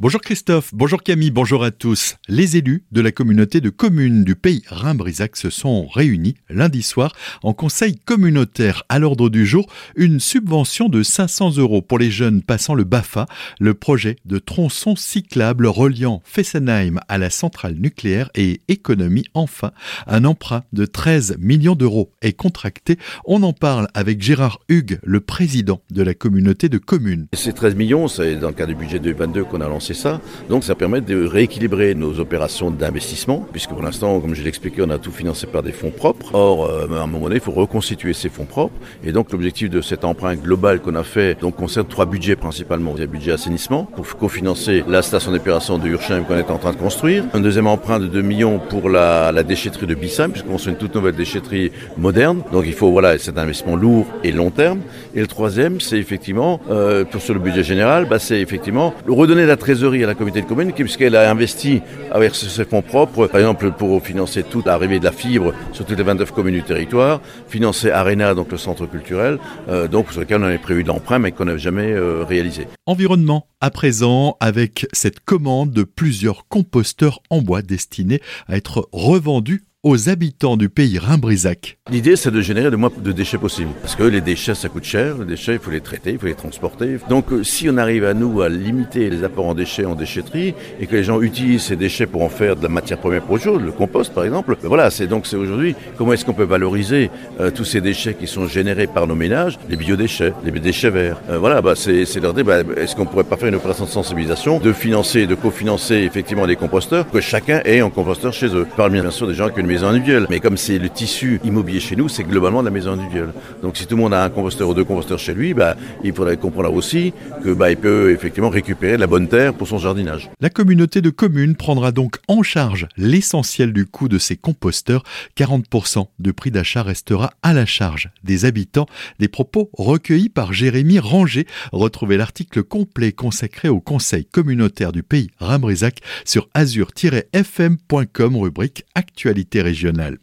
Bonjour Christophe, bonjour Camille, bonjour à tous. Les élus de la communauté de communes du pays Rhin-Brisac se sont réunis lundi soir en conseil communautaire. À l'ordre du jour, une subvention de 500 euros pour les jeunes passant le BAFA, le projet de tronçon cyclable reliant Fessenheim à la centrale nucléaire et économie enfin. Un emprunt de 13 millions d'euros est contracté. On en parle avec Gérard Hugues, le président de la communauté de communes. Ces 13 millions, c'est dans le cadre du budget 2022 qu'on a lancé c'est ça. Donc ça permet de rééquilibrer nos opérations d'investissement, puisque pour l'instant, comme je l'ai expliqué, on a tout financé par des fonds propres. Or, euh, à un moment donné, il faut reconstituer ces fonds propres. Et donc l'objectif de cet emprunt global qu'on a fait concerne trois budgets principalement. Il le budget assainissement pour cofinancer la station d'opération de Urchem qu'on est en train de construire. Un deuxième emprunt de 2 millions pour la, déchetterie de Bissam, puisqu'on construit une toute nouvelle déchetterie moderne. Donc il faut, voilà, cet investissement lourd et long terme. Et le troisième, c'est effectivement, euh, pour sur le budget général, bah, c'est effectivement redonner la trésorerie à la communauté de communes puisqu'elle a investi avec ses fonds propres, par exemple pour financer toute l'arrivée de la fibre sur toutes les 29 communes du territoire, financer Arena, donc le centre culturel, euh, donc sur lequel on avait prévu d'emprunt mais qu'on n'avait jamais euh, réalisé. Environnement à présent avec cette commande de plusieurs composteurs en bois destinés à être revendus aux habitants du pays Rhin-Brisac. L'idée, c'est de générer le moins de déchets possible. Parce que les déchets, ça coûte cher. Les déchets, il faut les traiter, il faut les transporter. Donc, euh, si on arrive à nous à limiter les apports en déchets en déchetterie et que les gens utilisent ces déchets pour en faire de la matière première pour autre chose, le compost par exemple, ben voilà, c'est donc c'est aujourd'hui comment est-ce qu'on peut valoriser euh, tous ces déchets qui sont générés par nos ménages, les biodéchets, les déchets verts. Euh, voilà, bah, c'est leur dire, bah, est-ce qu'on pourrait pas faire une opération de sensibilisation, de financer, de cofinancer effectivement des composteurs, que chacun ait un composteur chez eux. Je parle bien sûr des gens qui maison individuelle. Mais comme c'est le tissu immobilier chez nous, c'est globalement de la maison individuelle. Donc si tout le monde a un composteur ou deux composteurs chez lui, bah, il faudrait comprendre aussi que bah, il peut effectivement récupérer la bonne terre pour son jardinage. La communauté de communes prendra donc en charge l'essentiel du coût de ces composteurs. 40% de prix d'achat restera à la charge des habitants. Des propos recueillis par Jérémy Ranger. Retrouvez l'article complet consacré au conseil communautaire du pays Rambrisac sur azur-fm.com rubrique actualité régionale.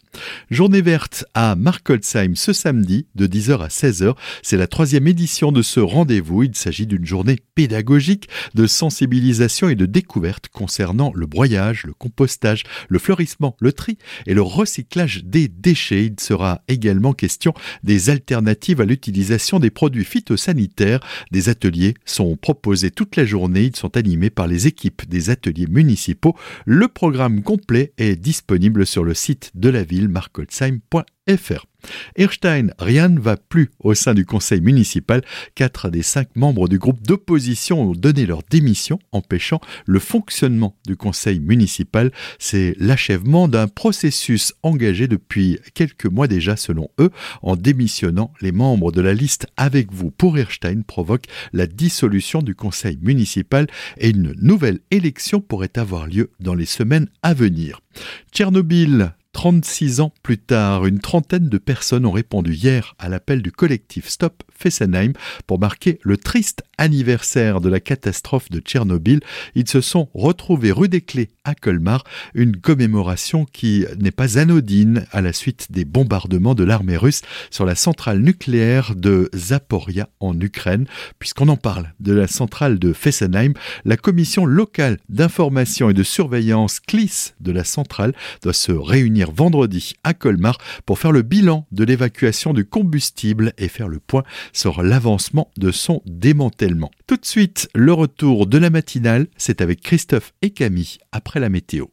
Journée verte à Markolsheim ce samedi de 10h à 16h. C'est la troisième édition de ce rendez-vous. Il s'agit d'une journée pédagogique de sensibilisation et de découverte concernant le broyage, le compostage, le fleurissement, le tri et le recyclage des déchets. Il sera également question des alternatives à l'utilisation des produits phytosanitaires. Des ateliers sont proposés toute la journée. Ils sont animés par les équipes des ateliers municipaux. Le programme complet est disponible sur le site de la ville markolsheim.fr. Erstein, rien ne va plus au sein du conseil municipal. Quatre des cinq membres du groupe d'opposition ont donné leur démission, empêchant le fonctionnement du conseil municipal. C'est l'achèvement d'un processus engagé depuis quelques mois déjà, selon eux. En démissionnant, les membres de la liste Avec vous pour Erstein provoquent la dissolution du conseil municipal et une nouvelle élection pourrait avoir lieu dans les semaines à venir. Tchernobyl, 36 ans plus tard, une trentaine de personnes ont répondu hier à l'appel du collectif Stop Fessenheim pour marquer le triste anniversaire de la catastrophe de Tchernobyl. Ils se sont retrouvés rue des Clés à Colmar, une commémoration qui n'est pas anodine à la suite des bombardements de l'armée russe sur la centrale nucléaire de Zaporia en Ukraine. Puisqu'on en parle de la centrale de Fessenheim, la commission locale d'information et de surveillance CLIS de la centrale doit se réunir vendredi à Colmar pour faire le bilan de l'évacuation du combustible et faire le point sur l'avancement de son démantèlement. Tout de suite, le retour de la matinale, c'est avec Christophe et Camille après la météo.